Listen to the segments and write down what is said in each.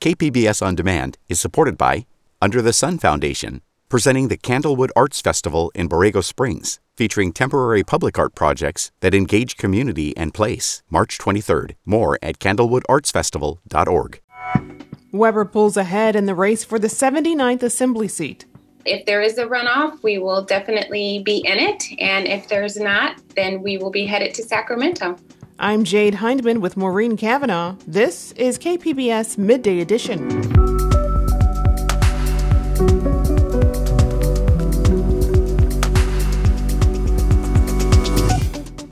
KPBS On Demand is supported by Under the Sun Foundation, presenting the Candlewood Arts Festival in Borrego Springs, featuring temporary public art projects that engage community and place. March 23rd. More at candlewoodartsfestival.org. Weber pulls ahead in the race for the 79th Assembly seat. If there is a runoff, we will definitely be in it. And if there's not, then we will be headed to Sacramento. I'm Jade Hindman with Maureen Cavanaugh. This is KPBS Midday Edition.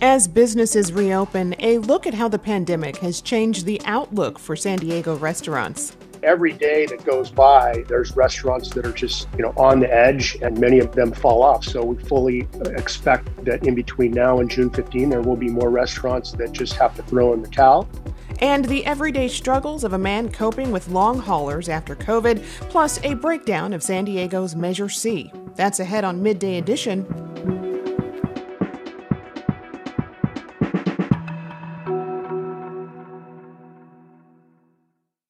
As businesses reopen, a look at how the pandemic has changed the outlook for San Diego restaurants every day that goes by, there's restaurants that are just, you know, on the edge and many of them fall off. So we fully expect that in between now and June 15, there will be more restaurants that just have to throw in the towel. And the everyday struggles of a man coping with long haulers after COVID, plus a breakdown of San Diego's Measure C. That's ahead on Midday Edition.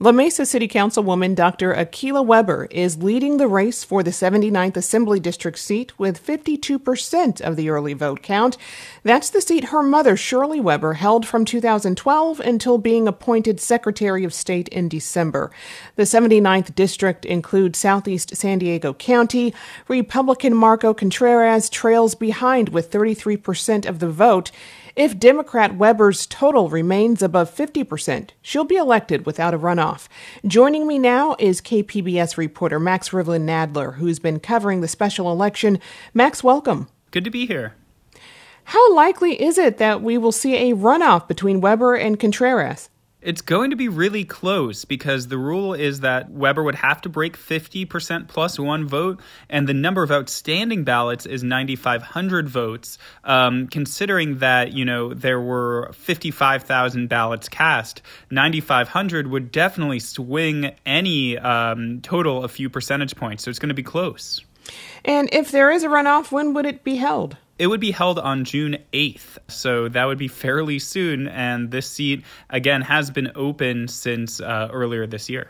La Mesa City Councilwoman Dr. Akilah Weber is leading the race for the 79th Assembly District seat with 52% of the early vote count. That's the seat her mother, Shirley Weber, held from 2012 until being appointed Secretary of State in December. The 79th District includes Southeast San Diego County. Republican Marco Contreras trails behind with 33% of the vote. If Democrat Weber's total remains above 50%, she'll be elected without a runoff. Joining me now is KPBS reporter Max Rivlin Nadler, who's been covering the special election. Max, welcome. Good to be here. How likely is it that we will see a runoff between Weber and Contreras? It's going to be really close because the rule is that Weber would have to break 50% plus one vote, and the number of outstanding ballots is 9,500 votes. Um, considering that, you know, there were 55,000 ballots cast, 9,500 would definitely swing any um, total a few percentage points. So it's going to be close. And if there is a runoff, when would it be held? It would be held on June 8th, so that would be fairly soon. And this seat, again, has been open since uh, earlier this year.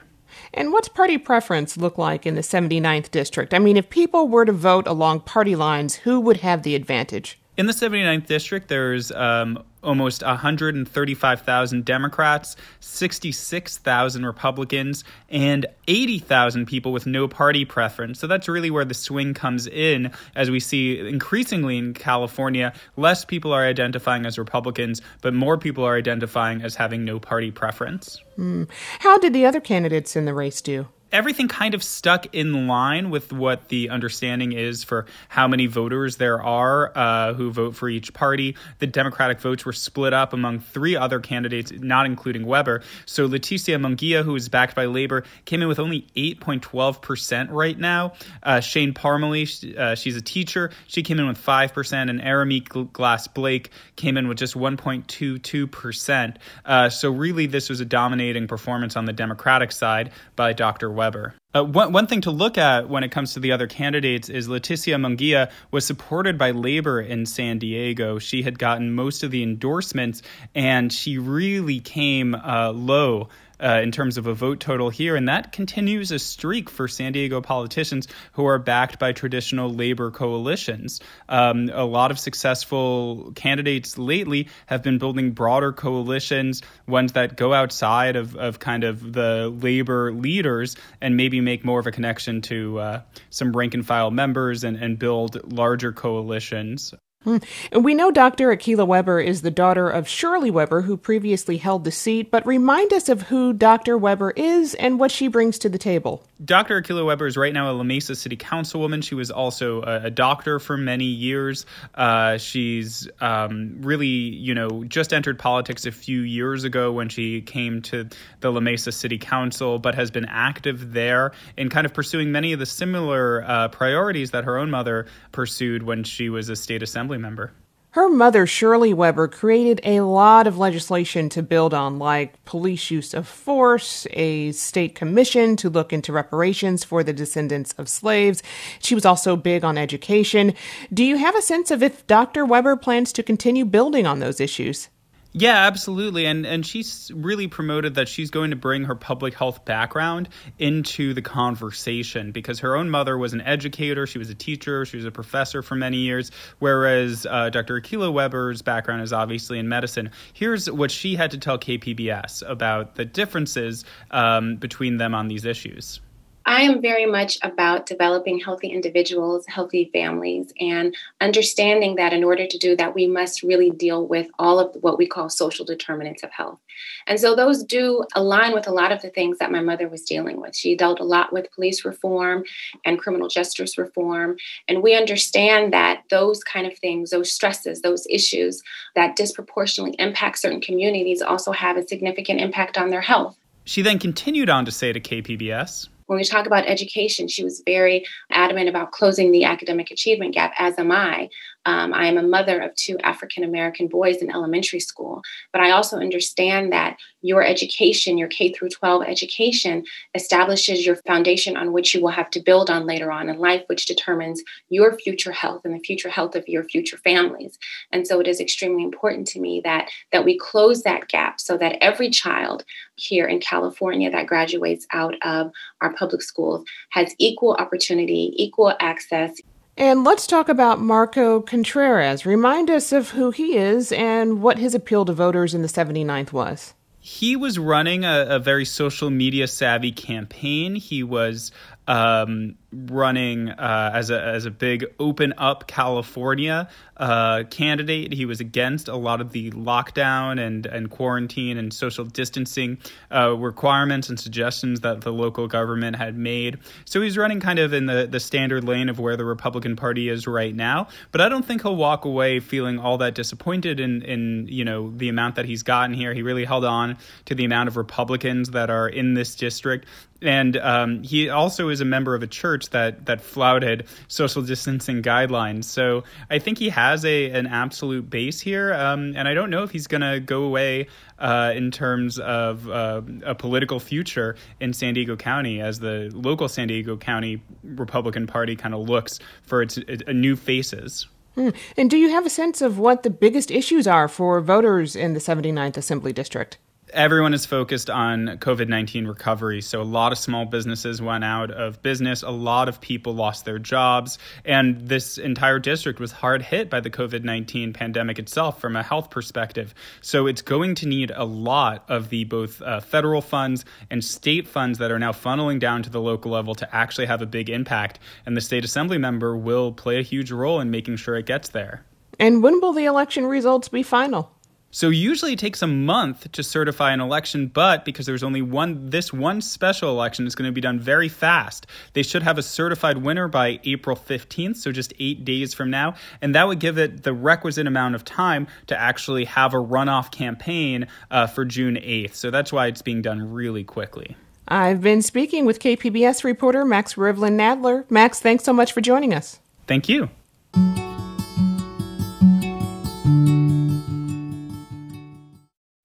And what's party preference look like in the 79th district? I mean, if people were to vote along party lines, who would have the advantage? In the 79th district, there's um, almost 135,000 Democrats, 66,000 Republicans, and 80,000 people with no party preference. So that's really where the swing comes in, as we see increasingly in California, less people are identifying as Republicans, but more people are identifying as having no party preference. Mm. How did the other candidates in the race do? Everything kind of stuck in line with what the understanding is for how many voters there are uh, who vote for each party. The Democratic votes were split up among three other candidates, not including Weber. So Leticia Munguia, who is backed by Labor, came in with only 8.12% right now. Uh, Shane Parmely, uh, she's a teacher, she came in with 5%, and Aramie Glass Blake came in with just 1.22%. Uh, so really, this was a dominating performance on the Democratic side by Dr. Weber. Uh, one, one thing to look at when it comes to the other candidates is Leticia Munguia was supported by Labor in San Diego. She had gotten most of the endorsements, and she really came uh, low uh, in terms of a vote total here. And that continues a streak for San Diego politicians who are backed by traditional labor coalitions. Um, a lot of successful candidates lately have been building broader coalitions, ones that go outside of, of kind of the labor leaders and maybe make more of a connection to uh, some rank and file members and, and build larger coalitions. Hmm. We know Dr. Akilah Weber is the daughter of Shirley Weber, who previously held the seat, but remind us of who Dr. Weber is and what she brings to the table. Dr. Akilah Weber is right now a La Mesa City Councilwoman. She was also a, a doctor for many years. Uh, she's um, really, you know, just entered politics a few years ago when she came to the La Mesa City Council, but has been active there in kind of pursuing many of the similar uh, priorities that her own mother pursued when she was a state member. Her mother, Shirley Weber, created a lot of legislation to build on, like police use of force, a state commission to look into reparations for the descendants of slaves. She was also big on education. Do you have a sense of if Dr. Weber plans to continue building on those issues? Yeah, absolutely. And and she's really promoted that she's going to bring her public health background into the conversation because her own mother was an educator, she was a teacher, she was a professor for many years, whereas uh, Dr. Akilah Weber's background is obviously in medicine. Here's what she had to tell KPBS about the differences um, between them on these issues. I am very much about developing healthy individuals, healthy families, and understanding that in order to do that, we must really deal with all of what we call social determinants of health. And so those do align with a lot of the things that my mother was dealing with. She dealt a lot with police reform and criminal justice reform. And we understand that those kind of things, those stresses, those issues that disproportionately impact certain communities also have a significant impact on their health. She then continued on to say to KPBS when we talk about education, she was very adamant about closing the academic achievement gap, as am I. Um, I am a mother of two African American boys in elementary school, but I also understand that your education, your K through 12 education, establishes your foundation on which you will have to build on later on in life, which determines your future health and the future health of your future families. And so it is extremely important to me that that we close that gap so that every child here in California that graduates out of our public schools has equal opportunity, equal access. And let's talk about Marco Contreras. Remind us of who he is and what his appeal to voters in the 79th was. He was running a, a very social media savvy campaign. He was um, running uh, as a as a big open up California uh, candidate. He was against a lot of the lockdown and and quarantine and social distancing uh, requirements and suggestions that the local government had made. So he's running kind of in the the standard lane of where the Republican Party is right now. But I don't think he'll walk away feeling all that disappointed in in you know the amount that he's gotten here. He really held on to the amount of Republicans that are in this district and um, he also is a member of a church that that flouted social distancing guidelines. So I think he has a an absolute base here, um, and I don't know if he's going to go away uh, in terms of uh, a political future in San Diego County as the local San Diego County Republican Party kind of looks for its a, new faces. Hmm. And do you have a sense of what the biggest issues are for voters in the 79th Assembly District? Everyone is focused on COVID 19 recovery. So, a lot of small businesses went out of business. A lot of people lost their jobs. And this entire district was hard hit by the COVID 19 pandemic itself from a health perspective. So, it's going to need a lot of the both uh, federal funds and state funds that are now funneling down to the local level to actually have a big impact. And the state assembly member will play a huge role in making sure it gets there. And when will the election results be final? So usually it takes a month to certify an election, but because there's only one this one special election is going to be done very fast. They should have a certified winner by April 15th, so just 8 days from now, and that would give it the requisite amount of time to actually have a runoff campaign uh, for June 8th. So that's why it's being done really quickly. I've been speaking with KPBS reporter Max Rivlin Nadler. Max, thanks so much for joining us. Thank you.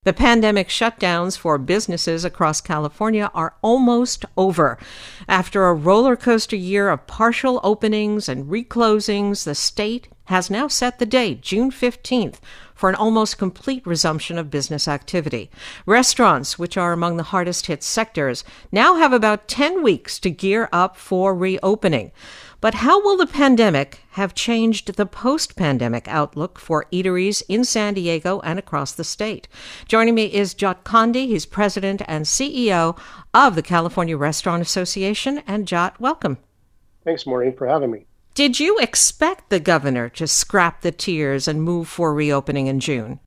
The pandemic shutdowns for businesses across California are almost over. After a roller coaster year of partial openings and reclosings, the state has now set the date, June 15th, for an almost complete resumption of business activity. Restaurants, which are among the hardest hit sectors, now have about 10 weeks to gear up for reopening. But how will the pandemic have changed the post pandemic outlook for eateries in San Diego and across the state? Joining me is Jot Condie. He's president and CEO of the California Restaurant Association. And Jot, welcome. Thanks, Maureen, for having me. Did you expect the governor to scrap the tiers and move for reopening in June?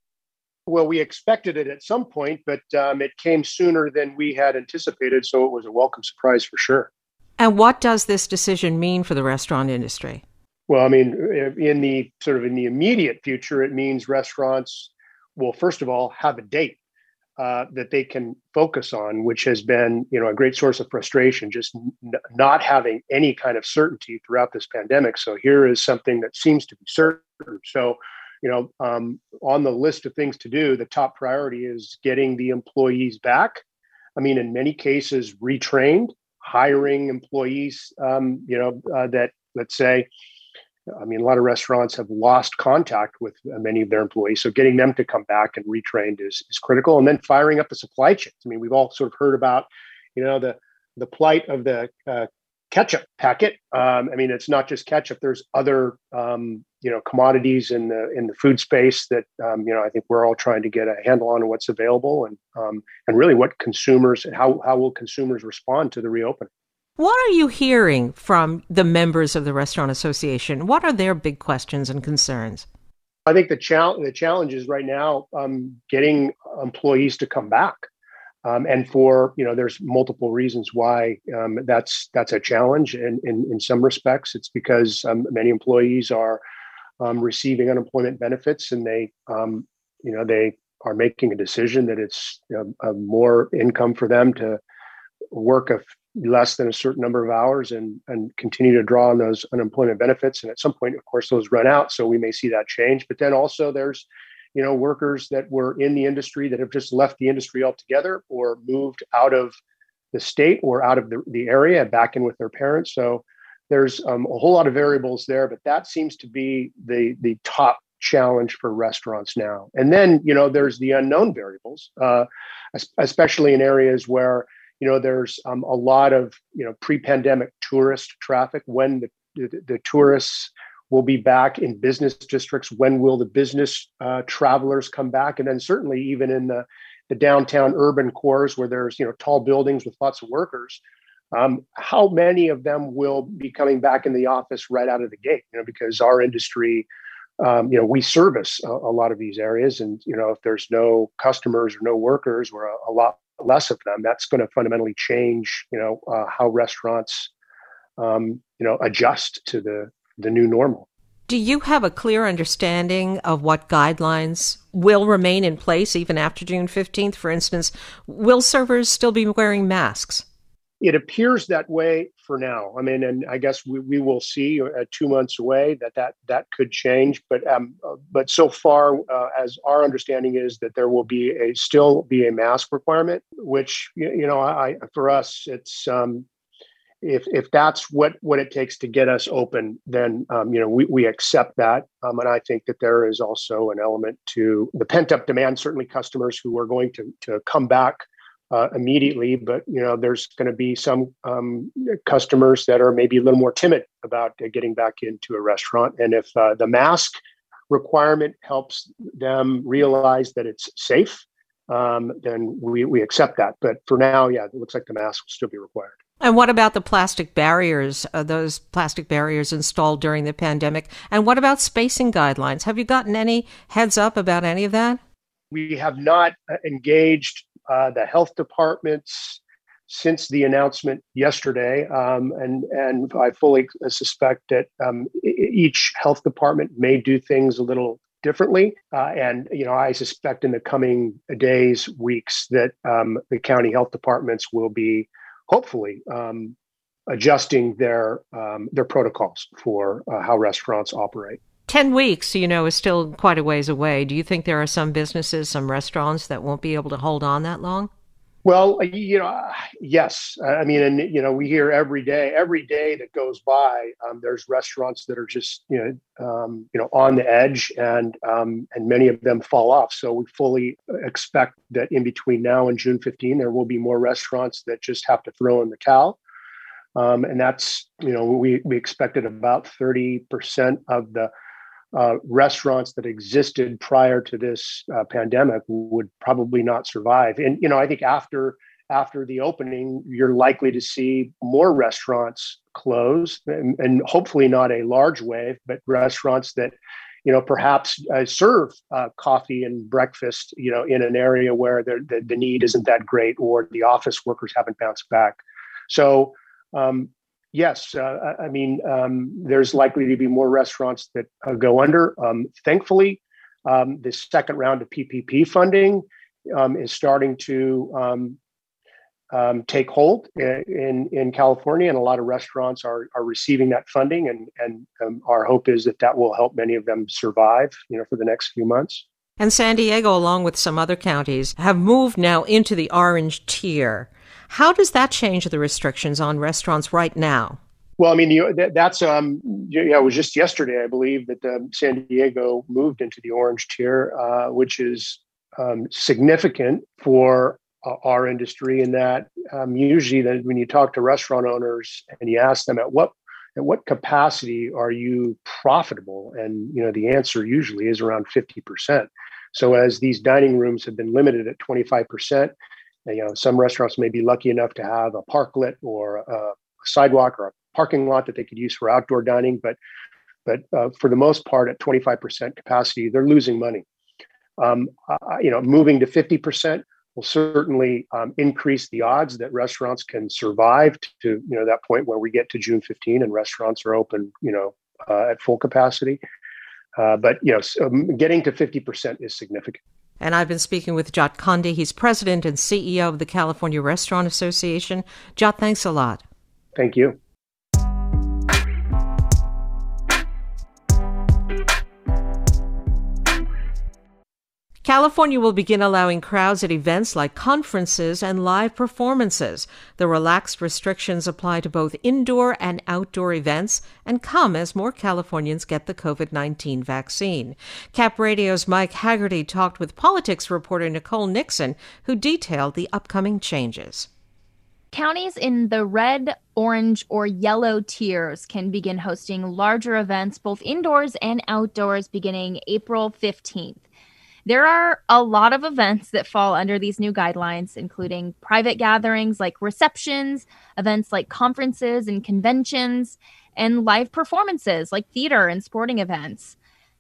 Well, we expected it at some point, but um, it came sooner than we had anticipated, so it was a welcome surprise for sure. And what does this decision mean for the restaurant industry? Well, I mean, in the sort of in the immediate future, it means restaurants will first of all have a date uh, that they can focus on, which has been, you know, a great source of frustration, just n- not having any kind of certainty throughout this pandemic. So here is something that seems to be certain. So, you know, um, on the list of things to do, the top priority is getting the employees back. I mean, in many cases, retrained, hiring employees, um, you know, uh, that let's say, I mean, a lot of restaurants have lost contact with uh, many of their employees. So getting them to come back and retrained is, is critical. And then firing up the supply chains. I mean, we've all sort of heard about, you know, the the plight of the uh, ketchup packet. Um, I mean, it's not just ketchup. There's other um, you know commodities in the in the food space that um, you know I think we're all trying to get a handle on what's available and um, and really what consumers and how how will consumers respond to the reopening. What are you hearing from the members of the Restaurant Association? What are their big questions and concerns? I think the challenge the challenge is right now um, getting employees to come back. Um, and for you know, there's multiple reasons why um, that's that's a challenge. And in, in some respects, it's because um, many employees are um, receiving unemployment benefits, and they um, you know they are making a decision that it's a more income for them to work a less than a certain number of hours and and continue to draw on those unemployment benefits. And at some point, of course, those run out. So we may see that change. But then also there's you know workers that were in the industry that have just left the industry altogether or moved out of the state or out of the, the area back in with their parents. So there's um, a whole lot of variables there but that seems to be the the top challenge for restaurants now. And then you know there's the unknown variables uh, especially in areas where you know there's um, a lot of you know pre-pandemic tourist traffic when the, the, the tourists will be back in business districts. When will the business uh, travelers come back? And then certainly even in the, the downtown urban cores where there's you know tall buildings with lots of workers, um, how many of them will be coming back in the office right out of the gate? You know, because our industry, um, you know, we service a, a, lot of these areas, and you know, if there's no customers or no workers or a, a lot less of them, that's going to fundamentally change, you know, uh, how restaurants, um, you know, adjust to the the new normal. Do you have a clear understanding of what guidelines will remain in place even after June 15th? For instance, will servers still be wearing masks? It appears that way for now. I mean, and I guess we, we will see uh, two months away that that, that could change. But um, uh, but so far, uh, as our understanding is that there will be a still be a mask requirement, which you know, I for us it's um, if if that's what what it takes to get us open, then um, you know we we accept that, um, and I think that there is also an element to the pent up demand. Certainly, customers who are going to to come back uh, immediately, but you know there's going to be some um, customers that are maybe a little more timid about uh, getting back into a restaurant, and if uh, the mask requirement helps them realize that it's safe, um, then we we accept that. But for now, yeah, it looks like the mask will still be required. And what about the plastic barriers, uh, those plastic barriers installed during the pandemic? And what about spacing guidelines? Have you gotten any heads up about any of that? We have not uh, engaged uh, the health departments since the announcement yesterday, um, and and I fully suspect that um, each health department may do things a little differently. Uh, and you know, I suspect in the coming days, weeks, that um, the county health departments will be hopefully um, adjusting their um, their protocols for uh, how restaurants operate. 10 weeks, you know, is still quite a ways away. Do you think there are some businesses, some restaurants that won't be able to hold on that long? Well, you know, yes. I mean, and you know, we hear every day, every day that goes by, um, there's restaurants that are just you know, um, you know, on the edge, and um, and many of them fall off. So we fully expect that in between now and June 15, there will be more restaurants that just have to throw in the towel. Um, and that's you know, we we expected about 30 percent of the uh, restaurants that existed prior to this uh, pandemic would probably not survive. And you know, I think after after the opening, you're likely to see more restaurants close, and, and hopefully not a large wave, but restaurants that you know perhaps uh, serve uh, coffee and breakfast you know in an area where the, the need isn't that great or the office workers haven't bounced back so um, yes, uh, I mean, um, there's likely to be more restaurants that uh, go under. Um, thankfully, um, the second round of PPP funding um, is starting to um, um, take hold in, in California, and a lot of restaurants are are receiving that funding, and and our hope is that that will help many of them survive, you know, for the next few months. And San Diego, along with some other counties, have moved now into the orange tier. How does that change the restrictions on restaurants right now? Well, I mean, the, that's um, yeah, it was just yesterday, I believe, that um, San Diego moved into the orange tier, uh, which is um, significant for uh, our industry. In that, um, usually, that when you talk to restaurant owners and you ask them at what at what capacity are you profitable, and you know, the answer usually is around fifty percent. So, as these dining rooms have been limited at twenty five percent, you know, some restaurants may be lucky enough to have a parklet or a sidewalk or a parking lot that they could use for outdoor dining, but but uh, for the most part, at 25% capacity, they're losing money. Um, uh, you know, moving to 50% will certainly um, increase the odds that restaurants can survive to you know that point where we get to June 15 and restaurants are open, you know, uh, at full capacity. Uh, but you know, um, getting to 50% is significant. And I've been speaking with Jot Condie. He's president and CEO of the California Restaurant Association. Jat, thanks a lot. Thank you. California will begin allowing crowds at events like conferences and live performances. The relaxed restrictions apply to both indoor and outdoor events and come as more Californians get the COVID 19 vaccine. Cap Radio's Mike Hagerty talked with politics reporter Nicole Nixon, who detailed the upcoming changes. Counties in the red, orange, or yellow tiers can begin hosting larger events both indoors and outdoors beginning April 15th. There are a lot of events that fall under these new guidelines, including private gatherings like receptions, events like conferences and conventions, and live performances like theater and sporting events.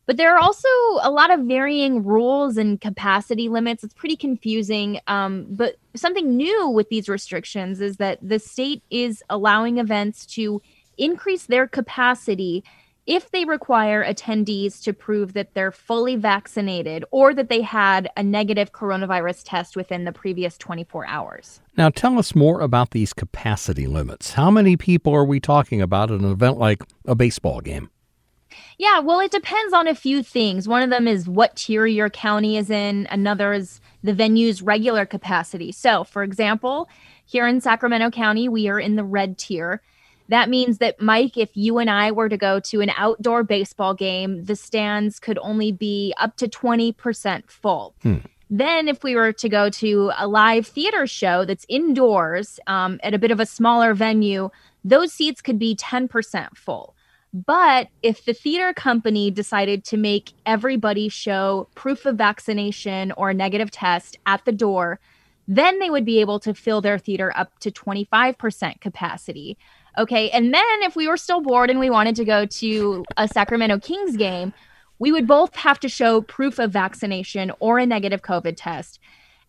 But there are also a lot of varying rules and capacity limits. It's pretty confusing. Um, but something new with these restrictions is that the state is allowing events to increase their capacity if they require attendees to prove that they're fully vaccinated or that they had a negative coronavirus test within the previous 24 hours. Now, tell us more about these capacity limits. How many people are we talking about at an event like a baseball game? Yeah, well, it depends on a few things. One of them is what tier your county is in, another is the venue's regular capacity. So, for example, here in Sacramento County, we are in the red tier. That means that, Mike, if you and I were to go to an outdoor baseball game, the stands could only be up to 20% full. Hmm. Then, if we were to go to a live theater show that's indoors um, at a bit of a smaller venue, those seats could be 10% full. But if the theater company decided to make everybody show proof of vaccination or a negative test at the door, then they would be able to fill their theater up to 25% capacity. Okay. And then if we were still bored and we wanted to go to a Sacramento Kings game, we would both have to show proof of vaccination or a negative COVID test.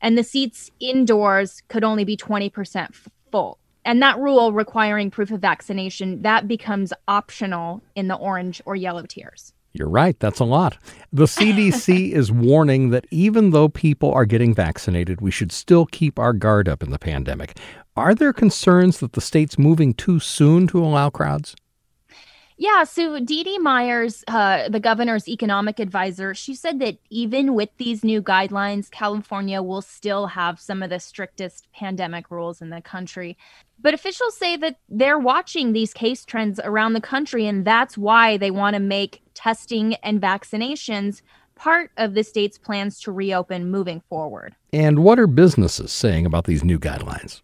And the seats indoors could only be 20% full. And that rule requiring proof of vaccination, that becomes optional in the orange or yellow tiers. You're right, that's a lot. The CDC is warning that even though people are getting vaccinated, we should still keep our guard up in the pandemic. Are there concerns that the state's moving too soon to allow crowds? Yeah, so Dee Dee Myers, uh, the governor's economic advisor, she said that even with these new guidelines, California will still have some of the strictest pandemic rules in the country. But officials say that they're watching these case trends around the country, and that's why they want to make testing and vaccinations part of the state's plans to reopen moving forward. And what are businesses saying about these new guidelines?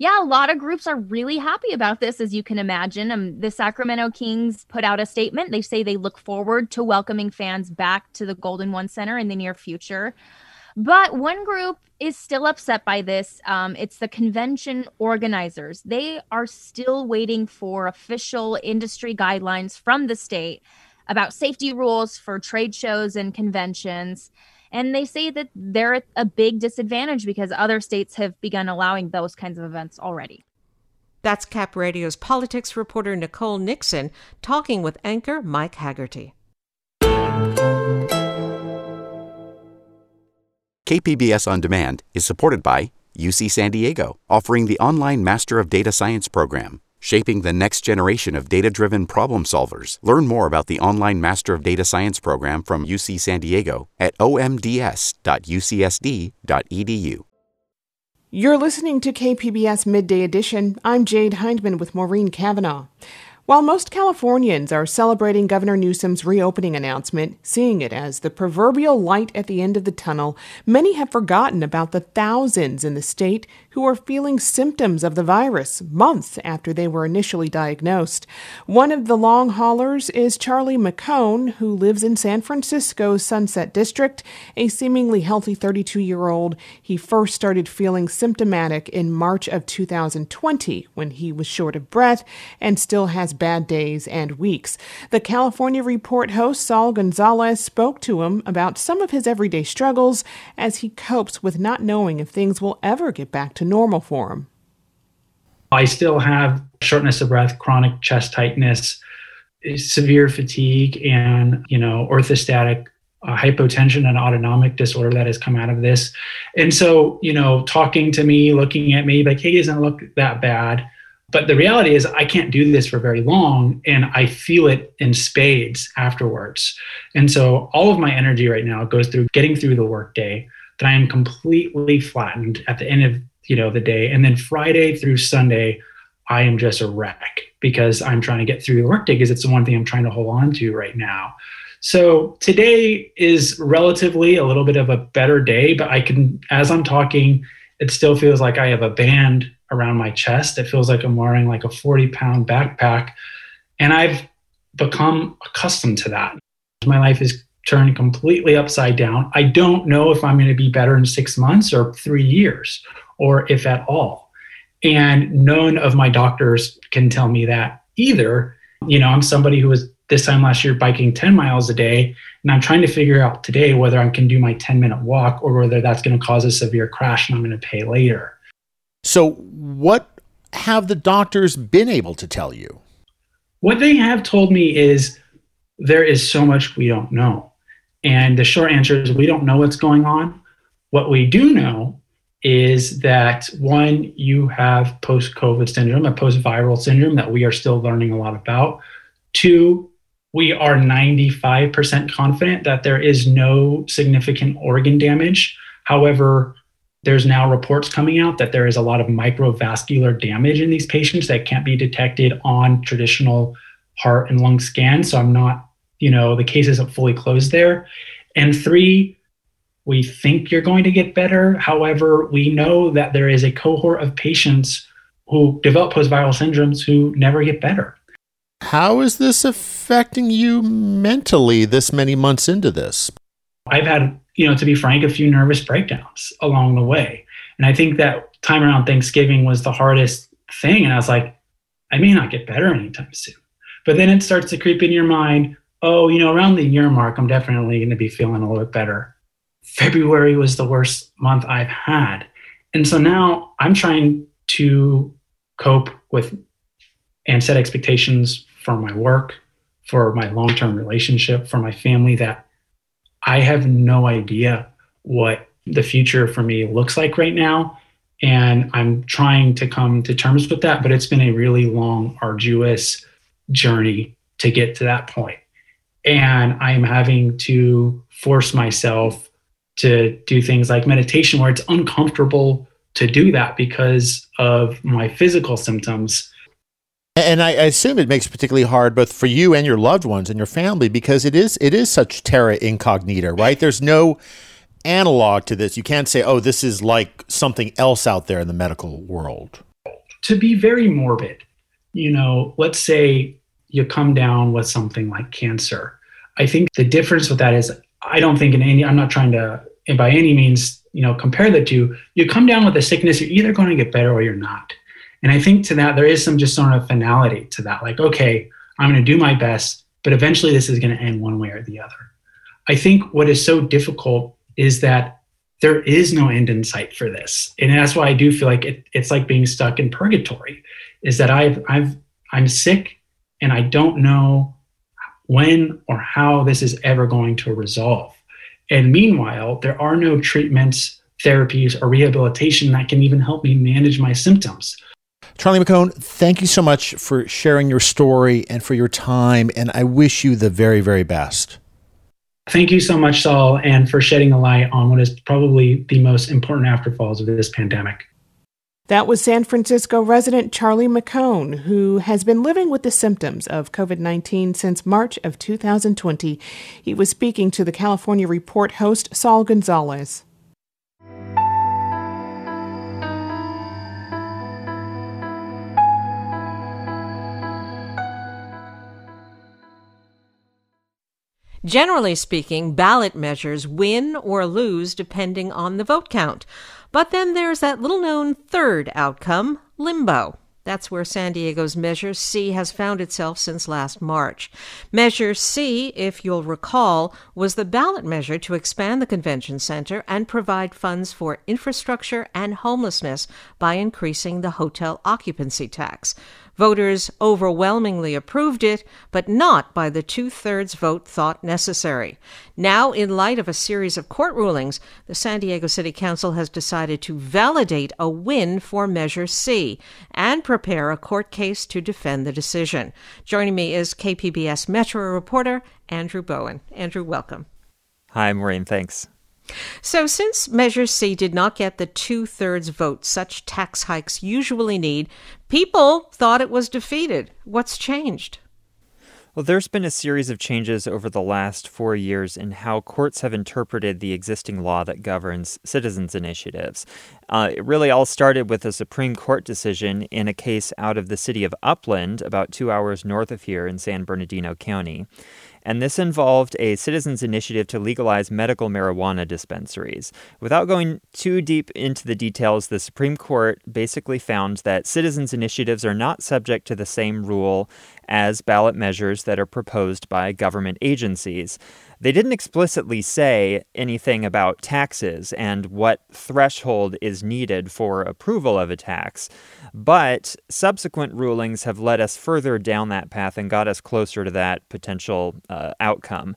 Yeah, a lot of groups are really happy about this, as you can imagine. Um, the Sacramento Kings put out a statement. They say they look forward to welcoming fans back to the Golden One Center in the near future. But one group is still upset by this. Um, it's the convention organizers. They are still waiting for official industry guidelines from the state about safety rules for trade shows and conventions. And they say that they're at a big disadvantage because other states have begun allowing those kinds of events already. That's Cap Radio's politics reporter Nicole Nixon talking with anchor Mike Hagerty. KPBS On Demand is supported by UC San Diego, offering the online Master of Data Science program. Shaping the next generation of data driven problem solvers. Learn more about the online Master of Data Science program from UC San Diego at omds.ucsd.edu. You're listening to KPBS Midday Edition. I'm Jade Hindman with Maureen Cavanaugh. While most Californians are celebrating Governor Newsom's reopening announcement, seeing it as the proverbial light at the end of the tunnel, many have forgotten about the thousands in the state who are feeling symptoms of the virus months after they were initially diagnosed. One of the long haulers is Charlie McCone, who lives in San Francisco's Sunset District, a seemingly healthy 32 year old. He first started feeling symptomatic in March of 2020 when he was short of breath and still has bad days and weeks. The California Report host Saul Gonzalez spoke to him about some of his everyday struggles as he copes with not knowing if things will ever get back to normal for him? I still have shortness of breath, chronic chest tightness, severe fatigue, and you know orthostatic uh, hypotension and autonomic disorder that has come out of this. And so, you know, talking to me, looking at me, like, hey, doesn't look that bad. But the reality is, I can't do this for very long, and I feel it in spades afterwards. And so, all of my energy right now goes through getting through the workday. That I am completely flattened at the end of you know the day and then friday through sunday i am just a wreck because i'm trying to get through the workday because it's the one thing i'm trying to hold on to right now so today is relatively a little bit of a better day but i can as i'm talking it still feels like i have a band around my chest it feels like i'm wearing like a 40 pound backpack and i've become accustomed to that my life is turned completely upside down i don't know if i'm going to be better in six months or three years or if at all. And none of my doctors can tell me that either. You know, I'm somebody who was this time last year biking 10 miles a day, and I'm trying to figure out today whether I can do my 10 minute walk or whether that's going to cause a severe crash and I'm going to pay later. So, what have the doctors been able to tell you? What they have told me is there is so much we don't know. And the short answer is we don't know what's going on. What we do know is that one, you have post COVID syndrome, a post viral syndrome that we are still learning a lot about. Two, we are 95% confident that there is no significant organ damage. However, there's now reports coming out that there is a lot of microvascular damage in these patients that can't be detected on traditional heart and lung scans. So I'm not, you know, the case isn't fully closed there. And three, we think you're going to get better. However, we know that there is a cohort of patients who develop post viral syndromes who never get better. How is this affecting you mentally this many months into this? I've had, you know, to be frank, a few nervous breakdowns along the way. And I think that time around Thanksgiving was the hardest thing. And I was like, I may not get better anytime soon. But then it starts to creep in your mind, oh, you know, around the year mark, I'm definitely going to be feeling a little bit better. February was the worst month I've had. And so now I'm trying to cope with and set expectations for my work, for my long term relationship, for my family that I have no idea what the future for me looks like right now. And I'm trying to come to terms with that, but it's been a really long, arduous journey to get to that point. And I am having to force myself to do things like meditation where it's uncomfortable to do that because of my physical symptoms. And I, assume it makes it particularly hard both for you and your loved ones and your family because it is it is such terra incognita, right? There's no analog to this. You can't say, "Oh, this is like something else out there in the medical world." To be very morbid, you know, let's say you come down with something like cancer. I think the difference with that is I don't think in any I'm not trying to by any means, you know, compare the two, you come down with a sickness, you're either going to get better or you're not. And I think to that, there is some just sort of finality to that. Like, okay, I'm going to do my best, but eventually this is going to end one way or the other. I think what is so difficult is that there is no end in sight for this. And that's why I do feel like it, it's like being stuck in purgatory is that I've, I've, I'm sick and I don't know when or how this is ever going to resolve. And meanwhile, there are no treatments therapies or rehabilitation that can even help me manage my symptoms. Charlie McCone, thank you so much for sharing your story and for your time. And I wish you the very, very best. Thank you so much, Saul, and for shedding a light on what is probably the most important afterfalls of this pandemic. That was San Francisco resident Charlie McCone, who has been living with the symptoms of COVID 19 since March of 2020. He was speaking to the California Report host, Saul Gonzalez. Generally speaking, ballot measures win or lose depending on the vote count. But then there's that little known third outcome, limbo. That's where San Diego's Measure C has found itself since last March. Measure C, if you'll recall, was the ballot measure to expand the convention center and provide funds for infrastructure and homelessness by increasing the hotel occupancy tax. Voters overwhelmingly approved it, but not by the two thirds vote thought necessary. Now, in light of a series of court rulings, the San Diego City Council has decided to validate a win for Measure C and prepare a court case to defend the decision. Joining me is KPBS Metro reporter Andrew Bowen. Andrew, welcome. Hi, Maureen. Thanks. So, since Measure C did not get the two thirds vote such tax hikes usually need, people thought it was defeated. What's changed? Well, there's been a series of changes over the last four years in how courts have interpreted the existing law that governs citizens' initiatives. Uh, it really all started with a Supreme Court decision in a case out of the city of Upland, about two hours north of here in San Bernardino County and this involved a citizens' initiative to legalize medical marijuana dispensaries. Without going too deep into the details, the Supreme Court basically found that citizens' initiatives are not subject to the same rule as ballot measures that are proposed by government agencies. They didn't explicitly say anything about taxes and what threshold is needed for approval of a tax, but subsequent rulings have led us further down that path and got us closer to that potential uh, outcome.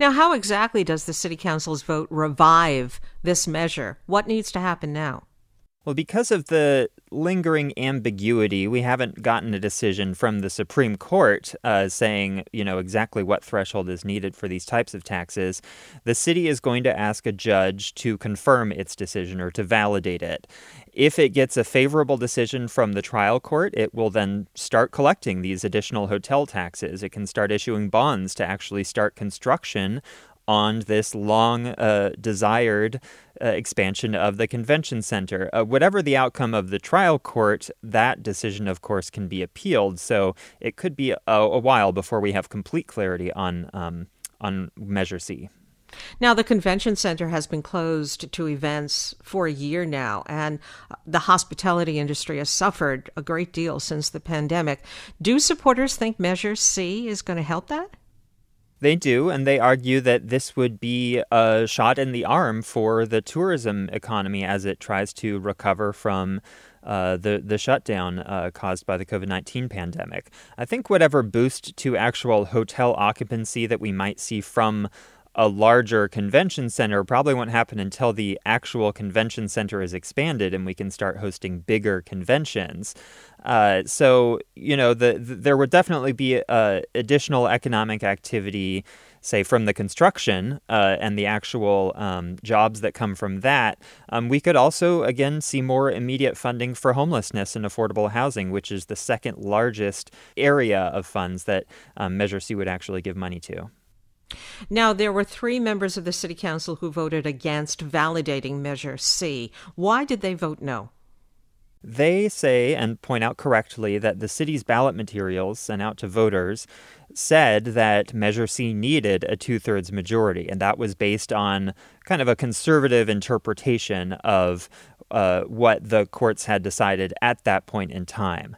Now, how exactly does the City Council's vote revive this measure? What needs to happen now? Well, because of the lingering ambiguity, we haven't gotten a decision from the Supreme Court uh, saying, you know, exactly what threshold is needed for these types of taxes. The city is going to ask a judge to confirm its decision or to validate it. If it gets a favorable decision from the trial court, it will then start collecting these additional hotel taxes. It can start issuing bonds to actually start construction on this long uh, desired uh, expansion of the convention center. Uh, whatever the outcome of the trial court, that decision, of course, can be appealed. So it could be a, a while before we have complete clarity on um, on Measure C. Now, the convention center has been closed to events for a year now, and the hospitality industry has suffered a great deal since the pandemic. Do supporters think Measure C is going to help that? They do, and they argue that this would be a shot in the arm for the tourism economy as it tries to recover from uh, the the shutdown uh, caused by the COVID nineteen pandemic. I think whatever boost to actual hotel occupancy that we might see from a larger convention center probably won't happen until the actual convention center is expanded and we can start hosting bigger conventions. Uh, so, you know, the, the, there would definitely be uh, additional economic activity, say, from the construction uh, and the actual um, jobs that come from that. Um, we could also, again, see more immediate funding for homelessness and affordable housing, which is the second largest area of funds that um, Measure C would actually give money to. Now, there were three members of the City Council who voted against validating Measure C. Why did they vote no? They say and point out correctly that the city's ballot materials sent out to voters said that Measure C needed a two thirds majority, and that was based on kind of a conservative interpretation of uh, what the courts had decided at that point in time.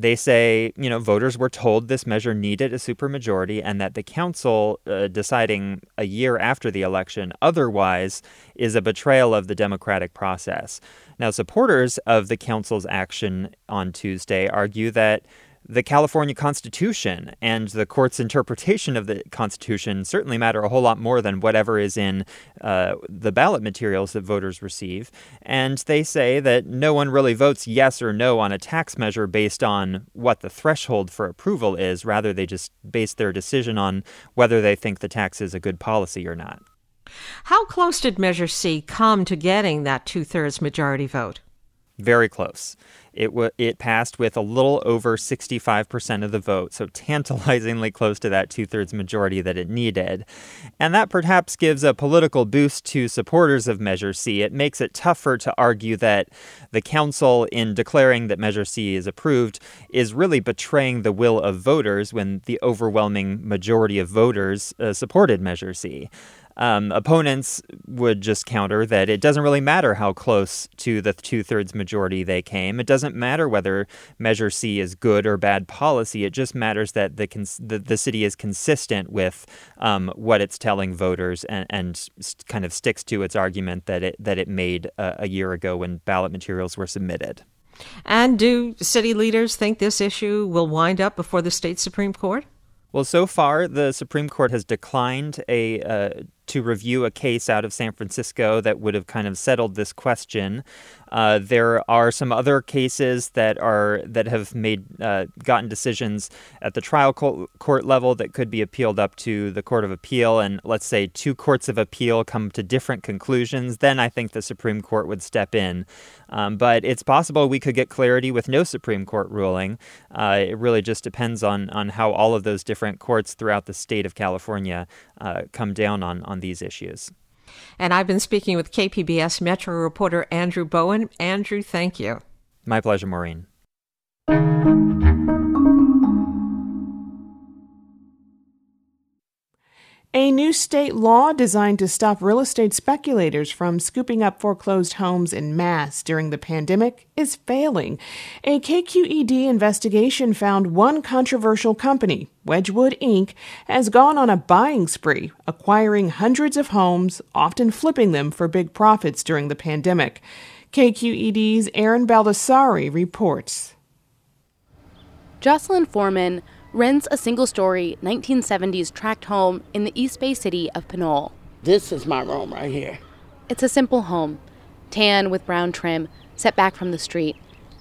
They say, you know, voters were told this measure needed a supermajority and that the council uh, deciding a year after the election otherwise is a betrayal of the democratic process. Now, supporters of the council's action on Tuesday argue that the California Constitution and the court's interpretation of the Constitution certainly matter a whole lot more than whatever is in uh, the ballot materials that voters receive. And they say that no one really votes yes or no on a tax measure based on what the threshold for approval is. Rather, they just base their decision on whether they think the tax is a good policy or not. How close did Measure C come to getting that two thirds majority vote? Very close. It w- it passed with a little over 65% of the vote, so tantalizingly close to that two thirds majority that it needed. And that perhaps gives a political boost to supporters of Measure C. It makes it tougher to argue that the council, in declaring that Measure C is approved, is really betraying the will of voters when the overwhelming majority of voters uh, supported Measure C. Um, opponents would just counter that it doesn't really matter how close to the two thirds majority they came. It doesn't matter whether Measure C is good or bad policy. It just matters that the cons- the, the city is consistent with um, what it's telling voters and, and kind of sticks to its argument that it that it made uh, a year ago when ballot materials were submitted. And do city leaders think this issue will wind up before the state Supreme Court? Well, so far, the Supreme Court has declined a uh, to review a case out of San Francisco that would have kind of settled this question. Uh, there are some other cases that are that have made uh, gotten decisions at the trial court level that could be appealed up to the Court of Appeal, and let's say two courts of appeal come to different conclusions. Then I think the Supreme Court would step in. Um, but it's possible we could get clarity with no Supreme Court ruling. Uh, it really just depends on on how all of those different courts throughout the state of California uh, come down on on these issues. And I've been speaking with KPBS Metro reporter Andrew Bowen. Andrew, thank you. My pleasure, Maureen. A new state law designed to stop real estate speculators from scooping up foreclosed homes in mass during the pandemic is failing. A KQED investigation found one controversial company, Wedgewood Inc., has gone on a buying spree, acquiring hundreds of homes, often flipping them for big profits during the pandemic. KQED's Erin Baldassari reports. Jocelyn Foreman rents a single story 1970s tract home in the East Bay city of Pinole. This is my room right here. It's a simple home, tan with brown trim, set back from the street.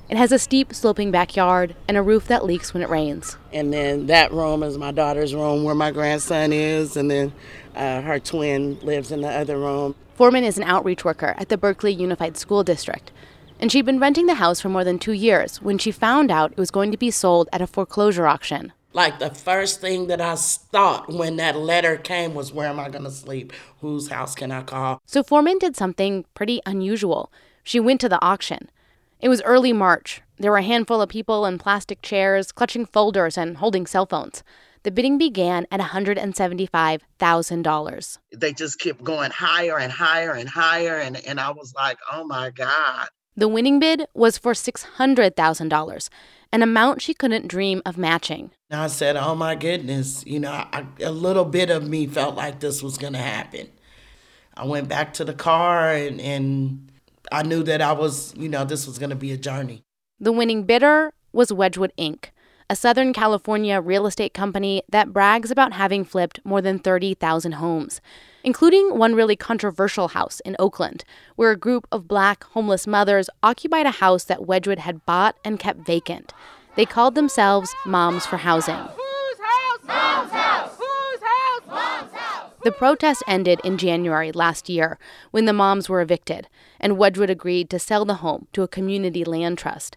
It has a steep, sloping backyard and a roof that leaks when it rains. And then that room is my daughter's room where my grandson is, and then uh, her twin lives in the other room. Foreman is an outreach worker at the Berkeley Unified School District and she'd been renting the house for more than two years when she found out it was going to be sold at a foreclosure auction. Like the first thing that I thought when that letter came was, Where am I going to sleep? Whose house can I call? So Foreman did something pretty unusual. She went to the auction. It was early March. There were a handful of people in plastic chairs, clutching folders and holding cell phones. The bidding began at $175,000. They just kept going higher and higher and higher. And, and I was like, oh my God. The winning bid was for $600,000, an amount she couldn't dream of matching. I said, oh my goodness, you know, I, a little bit of me felt like this was going to happen. I went back to the car and, and I knew that I was, you know, this was going to be a journey. The winning bidder was Wedgewood Inc., a Southern California real estate company that brags about having flipped more than 30,000 homes including one really controversial house in Oakland, where a group of black homeless mothers occupied a house that Wedgewood had bought and kept vacant. They called themselves Moms for Housing. Mom's house! Mom's house! The protest ended in January last year when the moms were evicted, and Wedgewood agreed to sell the home to a community land trust.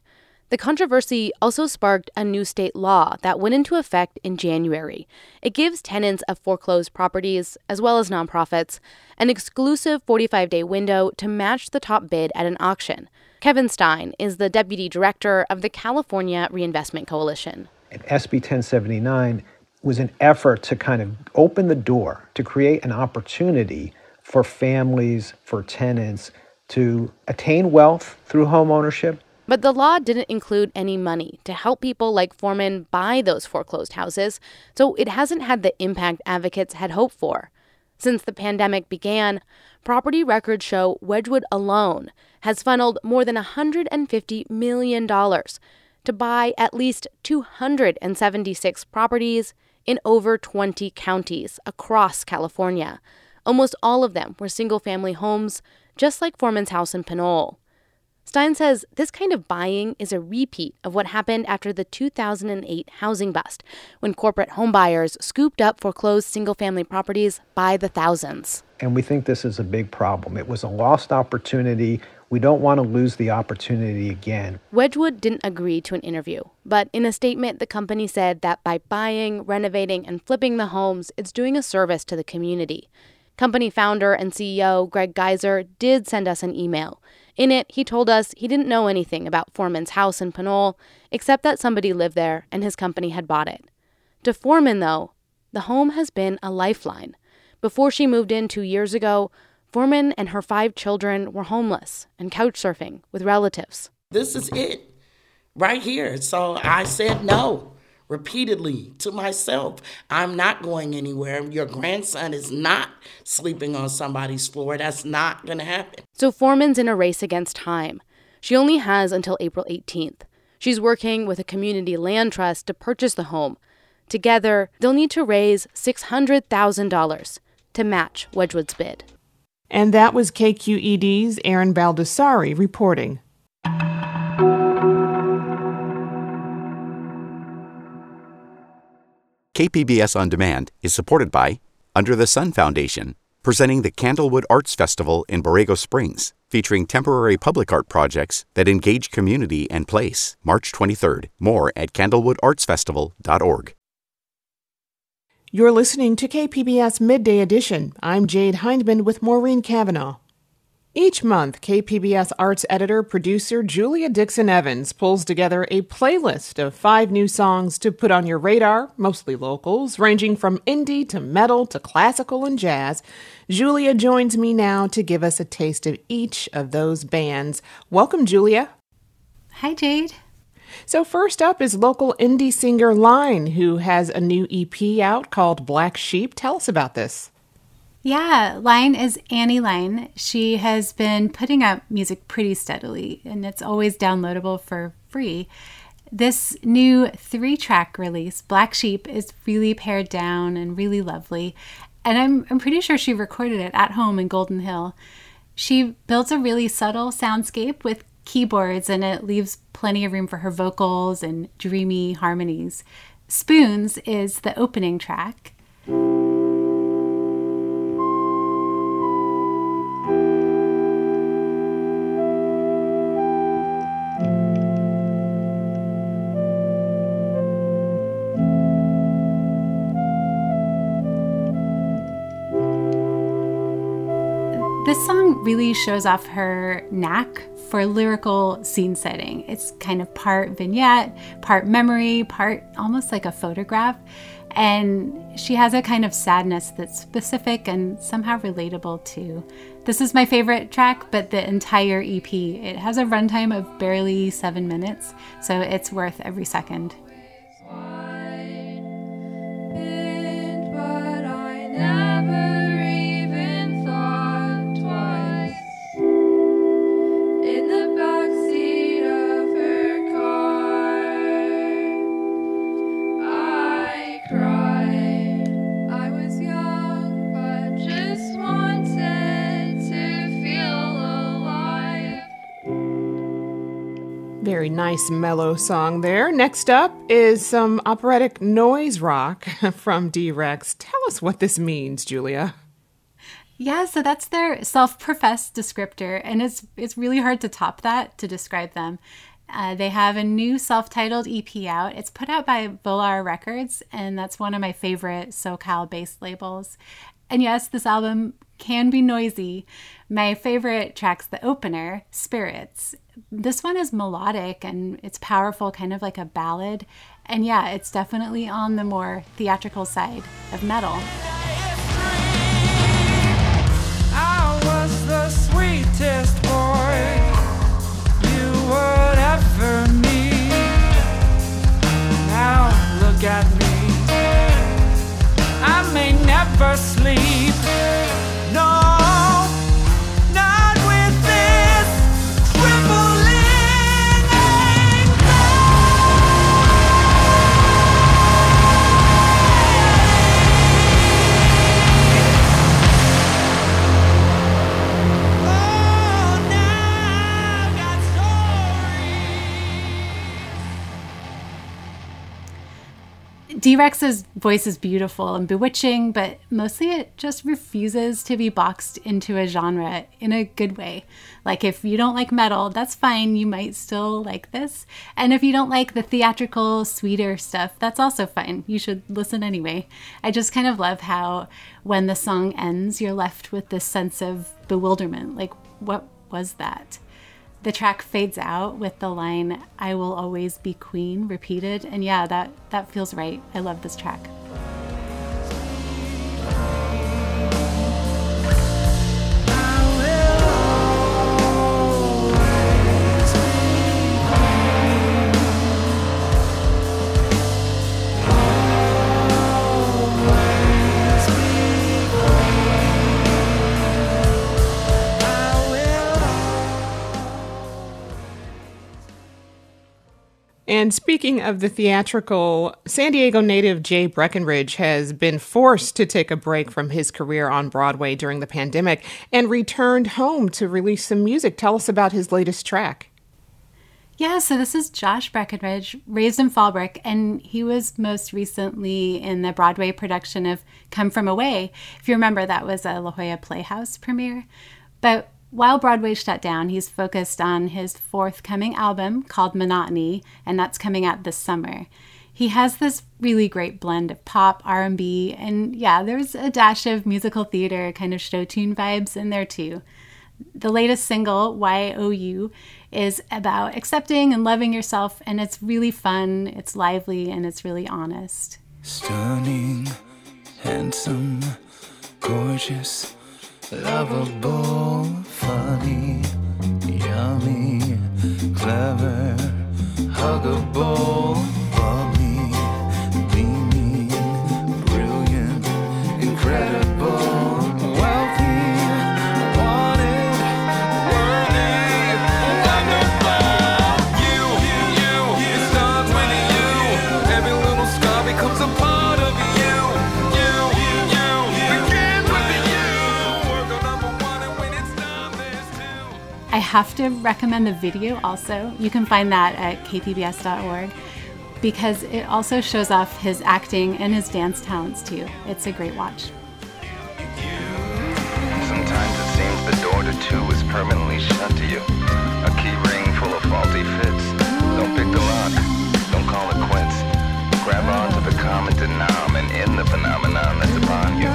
The controversy also sparked a new state law that went into effect in January. It gives tenants of foreclosed properties, as well as nonprofits, an exclusive 45 day window to match the top bid at an auction. Kevin Stein is the deputy director of the California Reinvestment Coalition. And SB 1079 was an effort to kind of open the door to create an opportunity for families, for tenants to attain wealth through home ownership but the law didn't include any money to help people like Foreman buy those foreclosed houses, so it hasn't had the impact advocates had hoped for. Since the pandemic began, property records show Wedgewood alone has funneled more than $150 million to buy at least 276 properties in over 20 counties across California. Almost all of them were single family homes, just like Foreman's house in Pinole. Stein says this kind of buying is a repeat of what happened after the 2008 housing bust, when corporate homebuyers scooped up foreclosed single family properties by the thousands. And we think this is a big problem. It was a lost opportunity. We don't want to lose the opportunity again. Wedgewood didn't agree to an interview, but in a statement, the company said that by buying, renovating, and flipping the homes, it's doing a service to the community. Company founder and CEO Greg Geiser did send us an email. In it, he told us he didn't know anything about Foreman's house in Pinole, except that somebody lived there and his company had bought it. To Foreman, though, the home has been a lifeline. Before she moved in two years ago, Foreman and her five children were homeless and couch surfing with relatives. This is it right here. So I said no repeatedly to myself. I'm not going anywhere. Your grandson is not sleeping on somebody's floor. That's not going to happen. So Foreman's in a race against time. She only has until April 18th. She's working with a community land trust to purchase the home. Together, they'll need to raise $600,000 to match Wedgewood's bid. And that was KQED's Erin Baldassari reporting. KPBS On Demand is supported by Under the Sun Foundation, presenting the Candlewood Arts Festival in Borrego Springs, featuring temporary public art projects that engage community and place. March 23rd. More at candlewoodartsfestival.org. You're listening to KPBS Midday Edition. I'm Jade Hindman with Maureen Cavanaugh. Each month, KPBS arts editor producer Julia Dixon Evans pulls together a playlist of five new songs to put on your radar, mostly locals, ranging from indie to metal to classical and jazz. Julia joins me now to give us a taste of each of those bands. Welcome, Julia. Hi, Jade. So, first up is local indie singer Line, who has a new EP out called Black Sheep. Tell us about this. Yeah, Line is Annie Line. She has been putting out music pretty steadily, and it's always downloadable for free. This new three track release, Black Sheep, is really pared down and really lovely. And I'm, I'm pretty sure she recorded it at home in Golden Hill. She builds a really subtle soundscape with keyboards, and it leaves plenty of room for her vocals and dreamy harmonies. Spoons is the opening track. Really shows off her knack for lyrical scene setting. It's kind of part vignette, part memory, part almost like a photograph. And she has a kind of sadness that's specific and somehow relatable too. This is my favorite track, but the entire EP. It has a runtime of barely seven minutes, so it's worth every second. Nice mellow song there. Next up is some operatic noise rock from D Rex. Tell us what this means, Julia. Yeah, so that's their self-professed descriptor, and it's it's really hard to top that to describe them. Uh, they have a new self-titled EP out. It's put out by Volar Records, and that's one of my favorite SoCal-based labels. And yes, this album can be noisy. My favorite track's the opener, Spirits. This one is melodic and it's powerful, kind of like a ballad. And yeah, it's definitely on the more theatrical side of metal. I was the sweetest boy you would ever meet. Now look at me. Never sleep. D Rex's voice is beautiful and bewitching, but mostly it just refuses to be boxed into a genre in a good way. Like, if you don't like metal, that's fine, you might still like this. And if you don't like the theatrical, sweeter stuff, that's also fine. You should listen anyway. I just kind of love how when the song ends, you're left with this sense of bewilderment. Like, what was that? The track fades out with the line i will always be queen repeated. And yeah that that feels right. I love this track And speaking of the theatrical, San Diego native Jay Breckenridge has been forced to take a break from his career on Broadway during the pandemic and returned home to release some music. Tell us about his latest track. Yeah, so this is Josh Breckenridge, raised in Fallbrook, and he was most recently in the Broadway production of Come From Away. If you remember, that was a La Jolla Playhouse premiere. But while Broadway shut down, he's focused on his forthcoming album called Monotony, and that's coming out this summer. He has this really great blend of pop, R&B, and yeah, there's a dash of musical theater kind of show tune vibes in there too. The latest single, YOU, is about accepting and loving yourself, and it's really fun, it's lively, and it's really honest. Stunning, handsome, gorgeous, lovable, funny, yummy, clever, huggable, beaming, brilliant, incredible, have to recommend the video also. You can find that at kpbs.org because it also shows off his acting and his dance talents too. It's a great watch. Sometimes it seems the door to two is permanently shut to you. A key ring full of faulty fits. Don't pick the lock. Don't call it quits. Grab on to the common denom and end the phenomenon that's upon you.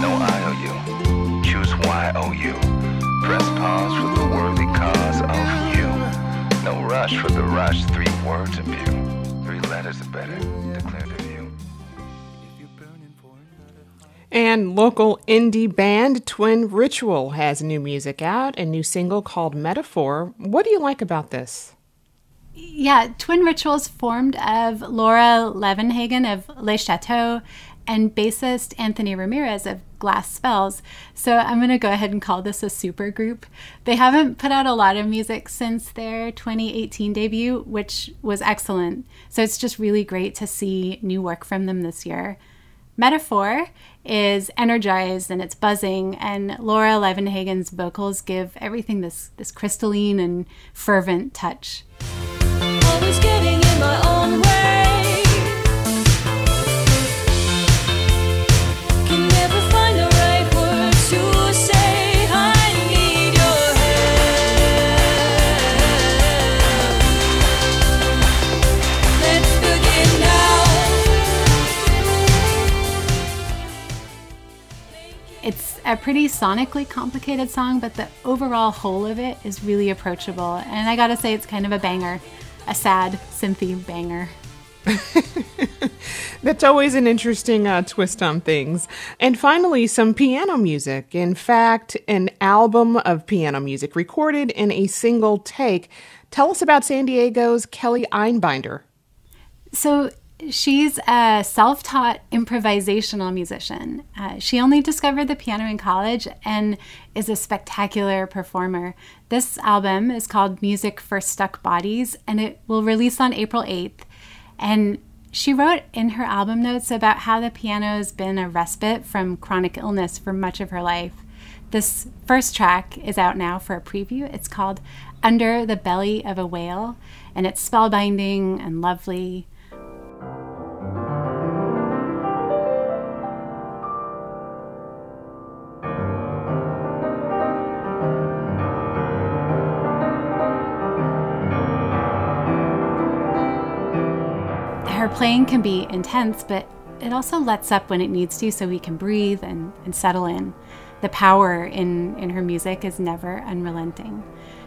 No IOU. Choose YOU. Press pause for the worthy cause of you. No rush for the rush. Three words of you. Three letters are better. Declare the view. And local indie band Twin Ritual has new music out, a new single called Metaphor. What do you like about this? Yeah, Twin Rituals formed of Laura Levenhagen of Les Chateau and bassist Anthony Ramirez of Glass Spells. So I'm going to go ahead and call this a super group. They haven't put out a lot of music since their 2018 debut, which was excellent. So it's just really great to see new work from them this year. Metaphor is energized and it's buzzing, and Laura Levenhagen's vocals give everything this, this crystalline and fervent touch. A pretty sonically complicated song, but the overall whole of it is really approachable. And I gotta say, it's kind of a banger, a sad, synthy banger. That's always an interesting uh, twist on things. And finally, some piano music. In fact, an album of piano music recorded in a single take. Tell us about San Diego's Kelly Einbinder. So she's a self taught improvisational musician. Uh, she only discovered the piano in college and is a spectacular performer. This album is called Music for Stuck Bodies and it will release on April 8th. And she wrote in her album notes about how the piano has been a respite from chronic illness for much of her life. This first track is out now for a preview. It's called Under the Belly of a Whale, and it's spellbinding and lovely. Her playing can be intense, but it also lets up when it needs to so we can breathe and, and settle in. The power in, in her music is never unrelenting.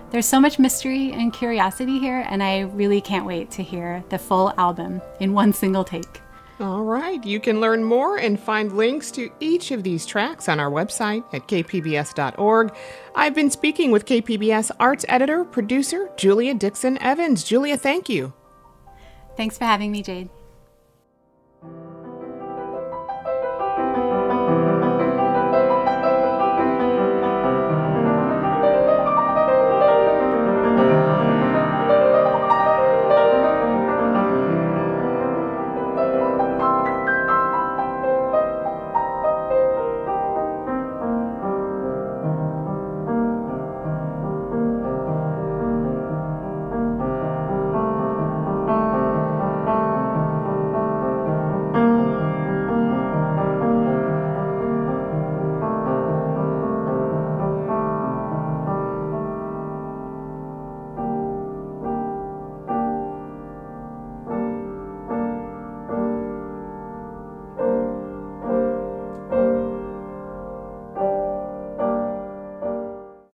There's so much mystery and curiosity here, and I really can't wait to hear the full album in one single take. All right. You can learn more and find links to each of these tracks on our website at kpbs.org. I've been speaking with KPBS arts editor, producer Julia Dixon Evans. Julia, thank you. Thanks for having me, Jade.